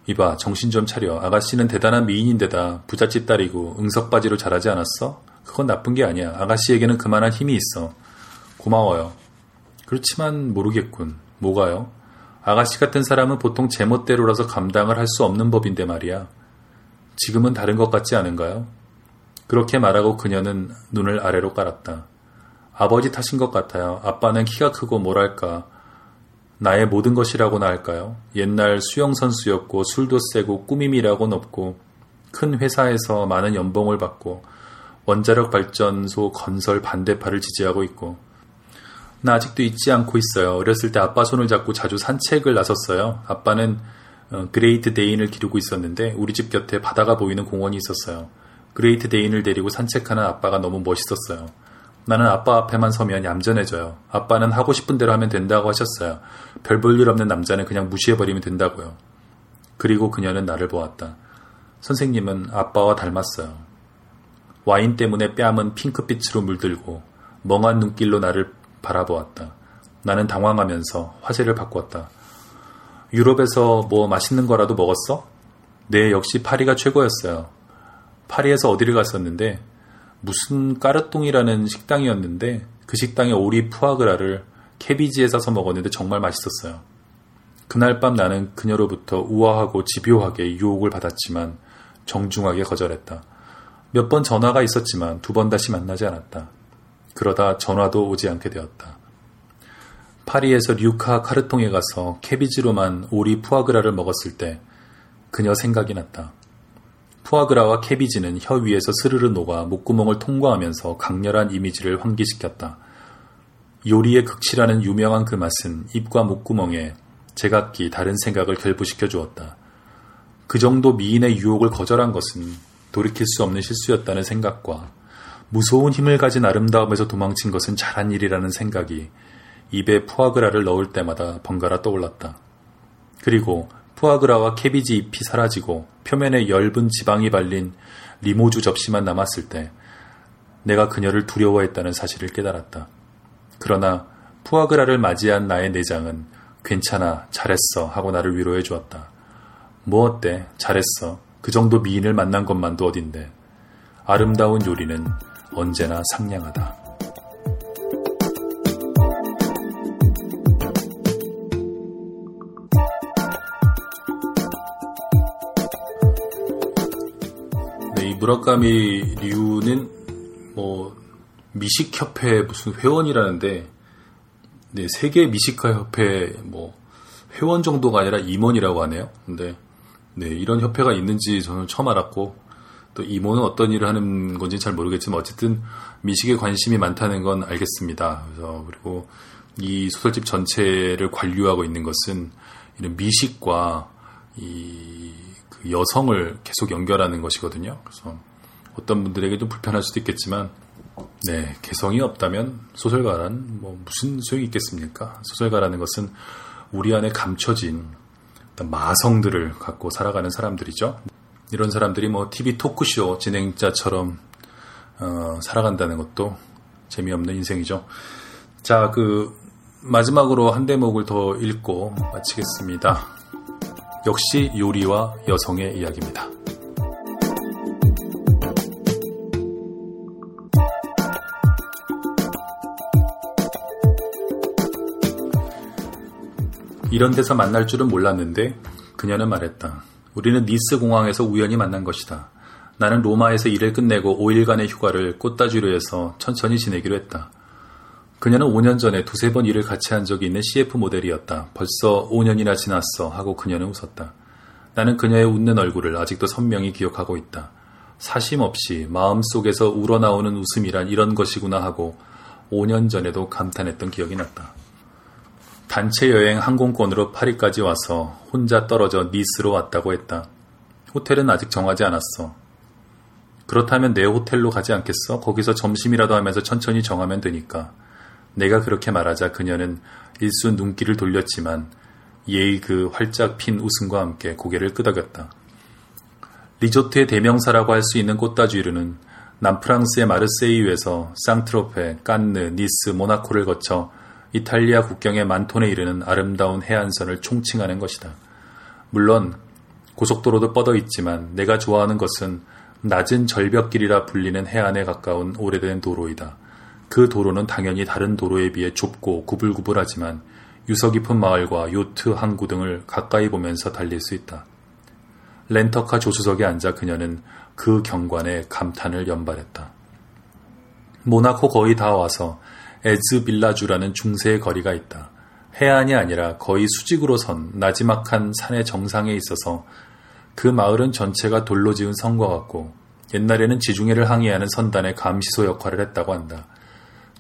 이봐, 정신 좀 차려. 아가씨는 대단한 미인인데다 부잣집 딸이고 응석바지로 자라지 않았어? 그건 나쁜 게 아니야. 아가씨에게는 그만한 힘이 있어. 고마워요. 그렇지만 모르겠군. 뭐가요? 아가씨 같은 사람은 보통 제멋대로라서 감당을 할 수 없는 법인데 말이야. 지금은 다른 것 같지 않은가요? 그렇게 말하고 그녀는 눈을 아래로 깔았다. 아버지 탓인 것 같아요. 아빠는 키가 크고 뭐랄까. 나의 모든 것이라고나 할까요? 옛날 수영선수였고 술도 세고 꾸밈이라고는 없고 큰 회사에서 많은 연봉을 받고 원자력 발전소 건설 반대파를 지지하고 있고 나 아직도 잊지 않고 있어요. 어렸을 때 아빠 손을 잡고 자주 산책을 나섰어요. 아빠는 어, 그레이트 데인을 기르고 있었는데 우리 집 곁에 바다가 보이는 공원이 있었어요. 그레이트 데인을 데리고 산책하는 아빠가 너무 멋있었어요. 나는 아빠 앞에만 서면 얌전해져요. 아빠는 하고 싶은 대로 하면 된다고 하셨어요. 별 볼 일 없는 남자는 그냥 무시해버리면 된다고요. 그리고 그녀는 나를 보았다. 선생님은 아빠와 닮았어요. 와인 때문에 뺨은 핑크빛으로 물들고 멍한 눈길로 나를 바라보았다. 나는 당황하면서 화제를 바꾸었다. 유럽에서 뭐 맛있는 거라도 먹었어? 네, 역시 파리가 최고였어요. 파리에서 어디를 갔었는데 무슨 까르똥이라는 식당이었는데 그 식당에 오리 푸아그라를 캐비지에 싸서 먹었는데 정말 맛있었어요. 그날 밤 나는 그녀로부터 우아하고 집요하게 유혹을 받았지만 정중하게 거절했다. 몇 번 전화가 있었지만 두 번 다시 만나지 않았다. 그러다 전화도 오지 않게 되었다. 파리에서 류카 카르통에 가서 캐비지로만 오리 푸아그라를 먹었을 때 그녀 생각이 났다. 푸아그라와 캐비지는 혀 위에서 스르르 녹아 목구멍을 통과하면서 강렬한 이미지를 환기시켰다. 요리의 극치라는 유명한 그 맛은 입과 목구멍에 제각기 다른 생각을 결부시켜 주었다. 그 정도 미인의 유혹을 거절한 것은 돌이킬 수 없는 실수였다는 생각과 무서운 힘을 가진 아름다움에서 도망친 것은 잘한 일이라는 생각이 입에 푸아그라를 넣을 때마다 번갈아 떠올랐다. 그리고 푸아그라와 캐비지 잎이 사라지고 표면에 엷은 지방이 발린 리모주 접시만 남았을 때 내가 그녀를 두려워했다는 사실을 깨달았다. 그러나 푸아그라를 맞이한 나의 내장은 괜찮아, 잘했어 하고 나를 위로해 주었다. 뭐 어때? 잘했어. 그 정도 미인을 만난 것만도 어딘데. 아름다운 요리는 언제나 상냥하다. 무라카미 류는 뭐 미식협회 무슨 회원이라는데 네, 세계 미식가 협회 뭐 회원 정도가 아니라 임원이라고 하네요. 근데 네, 이런 협회가 있는지 저는 처음 알았고 또 임원은 어떤 일을 하는 건지 잘 모르겠지만 어쨌든 미식에 관심이 많다는 건 알겠습니다. 그래서 그리고 이 소설집 전체를 관료하고 있는 것은 이런 미식과 이 여성을 계속 연결하는 것이거든요. 그래서 어떤 분들에게 좀 불편할 수도 있겠지만, 네, 개성이 없다면 소설가란 뭐 무슨 소용이 있겠습니까? 소설가라는 것은 우리 안에 감춰진 마성들을 갖고 살아가는 사람들이죠. 이런 사람들이 뭐 TV 토크쇼 진행자처럼 어, 살아간다는 것도 재미없는 인생이죠. 자, 그 마지막으로 한 대목을 더 읽고 마치겠습니다. 역시 요리와 여성의 이야기입니다. 이런 데서 만날 줄은 몰랐는데 그녀는 말했다. 우리는 니스 공항에서 우연히 만난 것이다. 나는 로마에서 일을 끝내고 5일간의 휴가를 꽃다주로 해서 천천히 지내기로 했다. 그녀는 5년 전에 두세 번 일을 같이 한 적이 있는 CF 모델이었다. 벌써 5년이나 지났어. 하고 그녀는 웃었다. 나는 그녀의 웃는 얼굴을 아직도 선명히 기억하고 있다. 사심 없이 마음속에서 우러나오는 웃음이란 이런 것이구나 하고 5년 전에도 감탄했던 기억이 났다. 단체 여행 항공권으로 파리까지 와서 혼자 떨어져 니스로 왔다고 했다. 호텔은 아직 정하지 않았어. 그렇다면 내 호텔로 가지 않겠어? 거기서 점심이라도 하면서 천천히 정하면 되니까. 내가 그렇게 말하자 그녀는 일수 눈길을 돌렸지만 예의 그 활짝 핀 웃음과 함께 고개를 끄덕였다. 리조트의 대명사라고 할 수 있는 꽃다주이르는 남프랑스의 마르세이유에서 상트로페, 깐느, 니스, 모나코를 거쳐 이탈리아 국경의 만톤에 이르는 아름다운 해안선을 총칭하는 것이다. 물론 고속도로도 뻗어 있지만 내가 좋아하는 것은 낮은 절벽길이라 불리는 해안에 가까운 오래된 도로이다. 그 도로는 당연히 다른 도로에 비해 좁고 구불구불하지만 유서 깊은 마을과 요트 항구 등을 가까이 보면서 달릴 수 있다. 렌터카 조수석에 앉아 그녀는 그 경관에 감탄을 연발했다. 모나코 거의 다 와서 에즈 빌라주라는 중세의 거리가 있다. 해안이 아니라 거의 수직으로 선 나지막한 산의 정상에 있어서 그 마을은 전체가 돌로 지은 성과 같고 옛날에는 지중해를 항해하는 선단의 감시소 역할을 했다고 한다.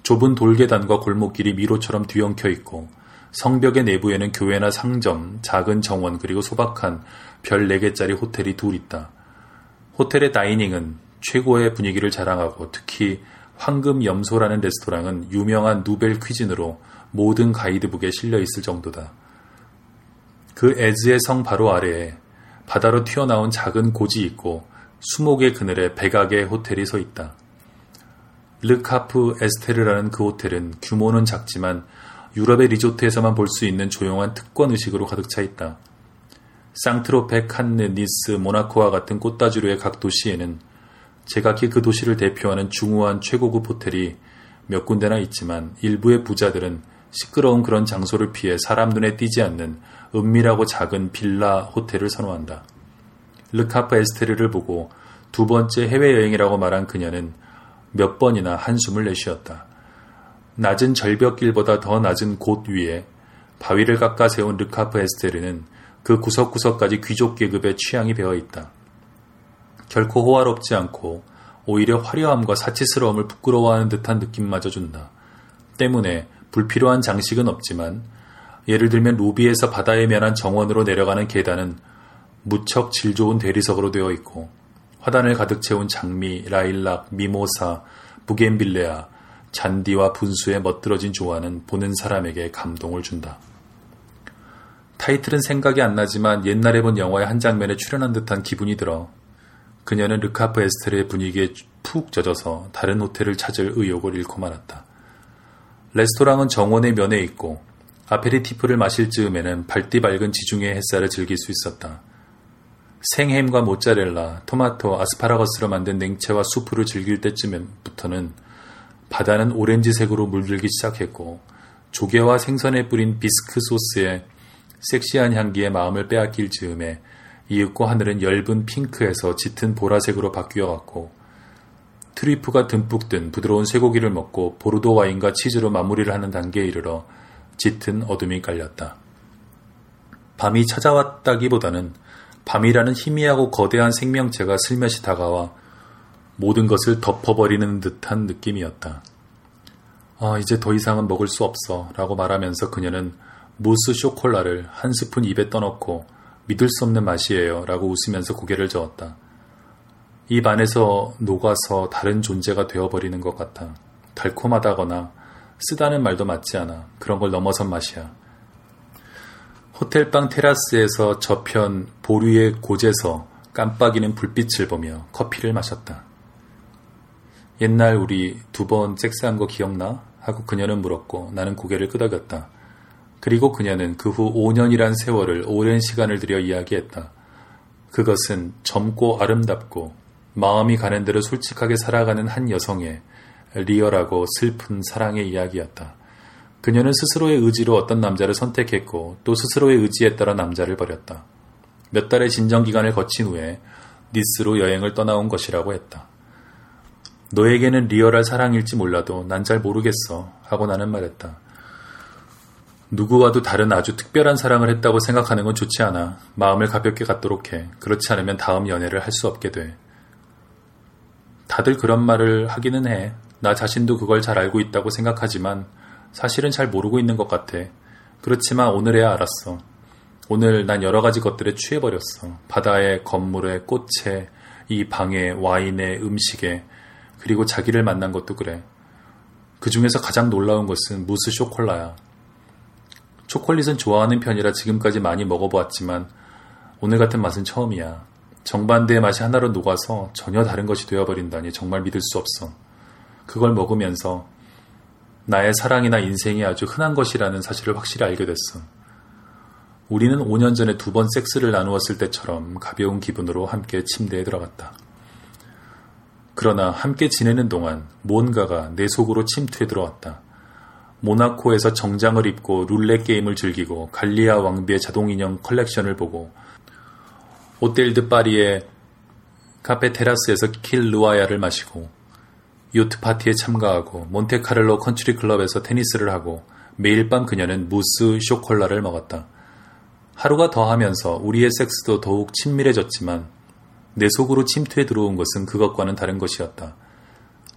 좁은 돌계단과 골목길이 미로처럼 뒤엉켜 있고 성벽의 내부에는 교회나 상점, 작은 정원 그리고 소박한 별 4개짜리 호텔이 둘 있다. 호텔의 다이닝은 최고의 분위기를 자랑하고 특히 황금 염소라는 레스토랑은 유명한 nouvelle cuisine으로 모든 가이드북에 실려 있을 정도다. 그 에즈의 성 바로 아래에 바다로 튀어나온 작은 곶이 있고 수목의 그늘에 백악의 호텔이 서 있다. 르카프 에스테르라는 그 호텔은 규모는 작지만 유럽의 리조트에서만 볼 수 있는 조용한 특권 의식으로 가득 차 있다. 상트로페, 칸느, 니스, 모나코와 같은 코트다쥐르의 각 도시에는 제각기 그 도시를 대표하는 중후한 최고급 호텔이 몇 군데나 있지만 일부의 부자들은 시끄러운 그런 장소를 피해 사람 눈에 띄지 않는 은밀하고 작은 빌라 호텔을 선호한다. 르카프 에스테르를 보고 두 번째 해외여행이라고 말한 그녀는 몇 번이나 한숨을 내쉬었다. 낮은 절벽길보다 더 낮은 곳 위에 바위를 깎아 세운 르카프 에스테르는 그 구석구석까지 귀족 계급의 취향이 배어 있다. 결코 호화롭지 않고 오히려 화려함과 사치스러움을 부끄러워하는 듯한 느낌마저 준다. 때문에 불필요한 장식은 없지만 예를 들면 로비에서 바다에 면한 정원으로 내려가는 계단은 무척 질 좋은 대리석으로 되어 있고 화단을 가득 채운 장미, 라일락, 미모사, 부겐빌레아, 잔디와 분수에 멋들어진 조화는 보는 사람에게 감동을 준다. 타이틀은 생각이 안 나지만 옛날에 본 영화의 한 장면에 출연한 듯한 기분이 들어 그녀는 르카프 에스테르의 분위기에 푹 젖어서 다른 호텔을 찾을 의욕을 잃고 말았다. 레스토랑은 정원의 면에 있고 아페리티프를 마실 즈음에는 밝디 밝은 지중해 햇살을 즐길 수 있었다. 생햄과 모짜렐라, 토마토, 아스파라거스로 만든 냉채와 수프를 즐길 때쯤부터는 바다는 오렌지색으로 물들기 시작했고 조개와 생선에 뿌린 bisque 소스에 섹시한 향기에 마음을 빼앗길 즈음에 이윽고 하늘은 엷은 핑크에서 짙은 보라색으로 바뀌어 갔고 truffe가 듬뿍 든 부드러운 쇠고기를 먹고 보르도 와인과 치즈로 마무리를 하는 단계에 이르러 짙은 어둠이 깔렸다. 밤이 찾아왔다기보다는 밤이라는 희미하고 거대한 생명체가 슬며시 다가와 모든 것을 덮어버리는 듯한 느낌이었다. 아, 이제 더 이상은 먹을 수 없어. 라고 말하면서 그녀는 무스 쇼콜라를 한 스푼 입에 떠넣고 믿을 수 없는 맛이에요. 라고 웃으면서 고개를 저었다. 입 안에서 녹아서 다른 존재가 되어버리는 것 같아. 달콤하다거나 쓰다는 말도 맞지 않아. 그런 걸 넘어선 맛이야. 호텔방 테라스에서 저편 보류의 고제서 깜빡이는 불빛을 보며 커피를 마셨다. 옛날 우리 두 번 섹스한 거 기억나? 하고 그녀는 물었고 나는 고개를 끄덕였다. 그리고 그녀는 그 후 5년이란 세월을 오랜 시간을 들여 이야기했다. 그것은 젊고 아름답고 마음이 가는 대로 솔직하게 살아가는 한 여성의 리얼하고 슬픈 사랑의 이야기였다. 그녀는 스스로의 의지로 어떤 남자를 선택했고 또 스스로의 의지에 따라 남자를 버렸다. 몇 달의 진정기간을 거친 후에 니스로 여행을 떠나온 것이라고 했다. 너에게는 리얼할 사랑일지 몰라도 난 잘 모르겠어 하고 나는 말했다. 누구와도 다른 아주 특별한 사랑을 했다고 생각하는 건 좋지 않아. 마음을 가볍게 갖도록 해. 그렇지 않으면 다음 연애를 할 수 없게 돼. 다들 그런 말을 하기는 해. 나 자신도 그걸 잘 알고 있다고 생각하지만 사실은 잘 모르고 있는 것 같아. 그렇지만 오늘에야 알았어. 오늘 난 여러 가지 것들에 취해버렸어. 바다에, 건물에, 꽃에, 이 방에, 와인에, 음식에, 그리고 자기를 만난 것도 그래. 그 중에서 가장 놀라운 것은 무스 쇼콜라야. 초콜릿은 좋아하는 편이라 지금까지 많이 먹어보았지만 오늘 같은 맛은 처음이야. 정반대의 맛이 하나로 녹아서 전혀 다른 것이 되어버린다니 정말 믿을 수 없어. 그걸 먹으면서 나의 사랑이나 인생이 아주 흔한 것이라는 사실을 확실히 알게 됐어. 우리는 5년 전에 두 번 섹스를 나누었을 때처럼 가벼운 기분으로 함께 침대에 들어갔다. 그러나 함께 지내는 동안 뭔가가 내 속으로 침투해 들어왔다. 모나코에서 정장을 입고 룰렛 게임을 즐기고 갈리아 왕비의 자동인형 컬렉션을 보고 오텔드 파리의 카페 테라스에서 kir royal을 마시고 요트 파티에 참가하고 몬테카를로 컨트리 클럽에서 테니스를 하고 매일 밤 그녀는 mousse chocolat를 먹었다. 하루가 더하면서 우리의 섹스도 더욱 친밀해졌지만 내 속으로 침투해 들어온 것은 그것과는 다른 것이었다.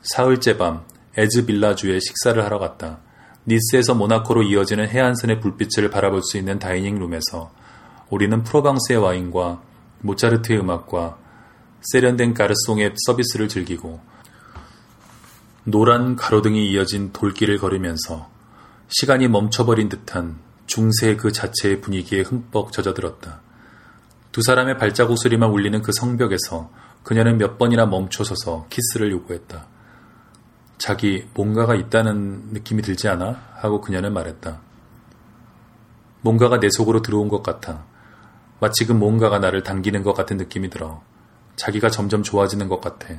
사흘째 밤 에즈 빌라주에 식사를 하러 갔다. 니스에서 모나코로 이어지는 해안선의 불빛을 바라볼 수 있는 dining room에서 우리는 프로방스의 와인과 모차르트의 음악과 세련된 garçon의 서비스를 즐기고 노란 가로등이 이어진 돌길을 걸으면서 시간이 멈춰버린 듯한 중세 그 자체의 분위기에 흠뻑 젖어들었다. 두 사람의 발자국 소리만 울리는 그 성벽에서 그녀는 몇 번이나 멈춰서서 키스를 요구했다. 자기 뭔가가 있다는 느낌이 들지 않아? 하고 그녀는 말했다. 뭔가가 내 속으로 들어온 것 같아. 마치 그 뭔가가 나를 당기는 것 같은 느낌이 들어. 자기가 점점 좋아지는 것 같아.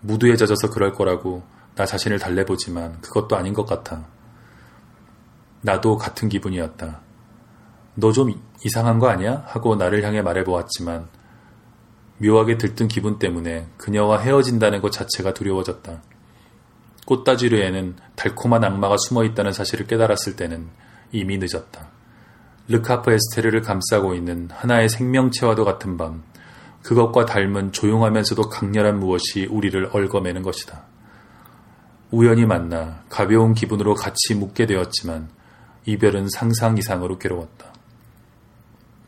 무드에 젖어서 그럴 거라고 나 자신을 달래보지만 그것도 아닌 것 같아. 나도 같은 기분이었다. 너 좀 이상한 거 아니야? 하고 나를 향해 말해보았지만 묘하게 들뜬 기분 때문에 그녀와 헤어진다는 것 자체가 두려워졌다. 꽃다지류에는 달콤한 악마가 숨어 있다는 사실을 깨달았을 때는 이미 늦었다. 르카프 에스테르를 감싸고 있는 하나의 생명체와도 같은 밤, 그것과 닮은 조용하면서도 강렬한 무엇이 우리를 얽어매는 것이다. 우연히 만나 가벼운 기분으로 같이 묵게 되었지만 이별은 상상 이상으로 괴로웠다.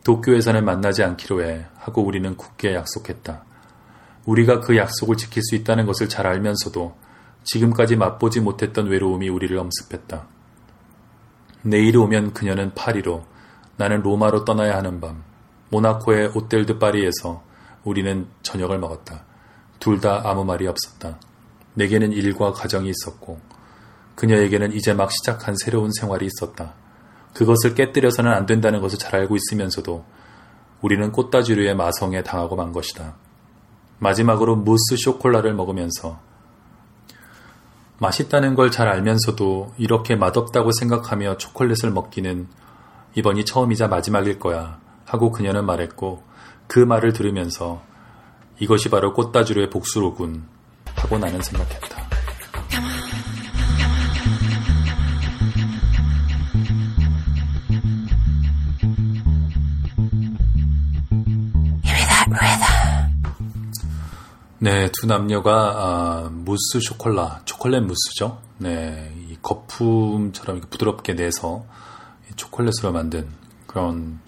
도쿄에서는 만나지 않기로 해 하고 우리는 굳게 약속했다. 우리가 그 약속을 지킬 수 있다는 것을 잘 알면서도 지금까지 맛보지 못했던 외로움이 우리를 엄습했다. 내일 오면 그녀는 파리로, 나는 로마로 떠나야 하는 밤, 모나코의 오텔드 파리에서 우리는 저녁을 먹었다. 둘 다 아무 말이 없었다. 내게는 일과 가정이 있었고, 그녀에게는 이제 막 시작한 새로운 생활이 있었다. 그것을 깨뜨려서는 안 된다는 것을 잘 알고 있으면서도 우리는 꽃다주류의 마성에 당하고 만 것이다. 마지막으로 무스 쇼콜라를 먹으면서 맛있다는 걸 잘 알면서도 이렇게 맛없다고 생각하며 초콜릿을 먹기는 이번이 처음이자 마지막일 거야 하고 그녀는 말했고 그 말을 들으면서 이것이 바로 꽃다주류의 복수로군 하고 나는 생각했다. 네, 두 남녀가 아, 무스 쇼콜라, 초콜릿 무스죠. 네, 이 거품처럼 부드럽게 내서 초콜릿으로 만든 그런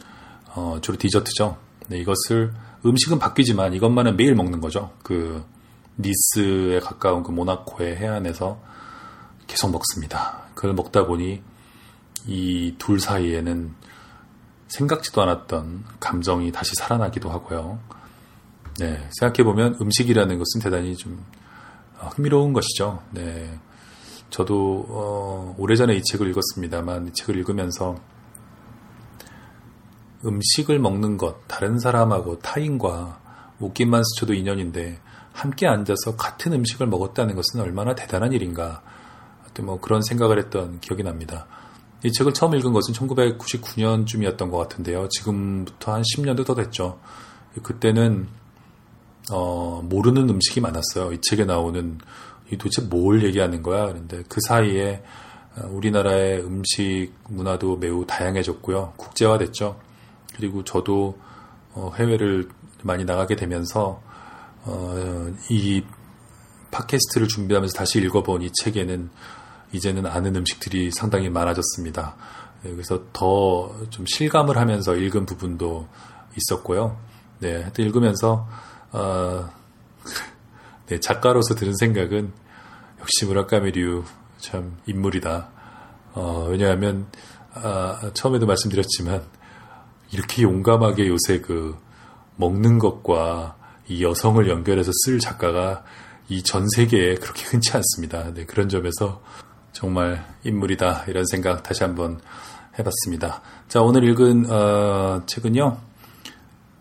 어, 주로 디저트죠. 네, 이것을 음식은 바뀌지만 이것만은 매일 먹는 거죠. 그 니스에 가까운 그 모나코의 해안에서 계속 먹습니다. 그걸 먹다 보니 이 둘 사이에는 생각지도 않았던 감정이 다시 살아나기도 하고요. 네, 생각해 보면 음식이라는 것은 대단히 좀 어, 흥미로운 것이죠. 네. 저도, 어, 오래전에 이 책을 읽었습니다만, 이 책을 읽으면서 음식을 먹는 것, 다른 사람하고 타인과 웃긴만 스쳐도 인연인데, 함께 앉아서 같은 음식을 먹었다는 것은 얼마나 대단한 일인가. 뭐 그런 생각을 했던 기억이 납니다. 이 책을 처음 읽은 것은 1999년쯤이었던 것 같은데요. 지금부터 한 10년도 더 됐죠. 그때는 어, 모르는 음식이 많았어요. 이 책에 나오는 이 도대체 뭘 얘기하는 거야? 그런데 그 사이에 어, 우리나라의 음식 문화도 매우 다양해졌고요. 국제화됐죠. 그리고 저도 어, 해외를 많이 나가게 되면서 어, 이 팟캐스트를 준비하면서 다시 읽어본 이 책에는 이제는 아는 음식들이 상당히 많아졌습니다. 네, 그래서 더 좀 실감을 하면서 읽은 부분도 있었고요. 네, 읽으면서 어, 네, 작가로서 드는 생각은 역시 무라카미류 참 인물이다. 어, 왜냐하면 아, 처음에도 말씀드렸지만 이렇게 용감하게 요새 그 먹는 것과 이 여성을 연결해서 쓸 작가가 이 전 세계에 그렇게 흔치 않습니다. 네, 그런 점에서 정말 인물이다 이런 생각 다시 한번 해봤습니다. 자 오늘 읽은 어, 책은요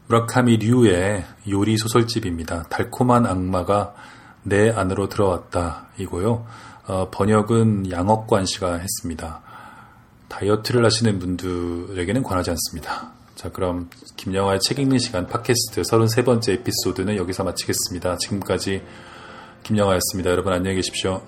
무라카미 류의 요리 소설집입니다. 달콤한 악마가 내 안으로 들어왔다 이고요. 어, 번역은 양억관 씨가 했습니다. 다이어트를 하시는 분들에게는 권하지 않습니다. 자, 그럼 김영화의 책 읽는 시간 팟캐스트 33번째 에피소드는 여기서 마치겠습니다. 지금까지 김영화였습니다. 여러분 안녕히 계십시오.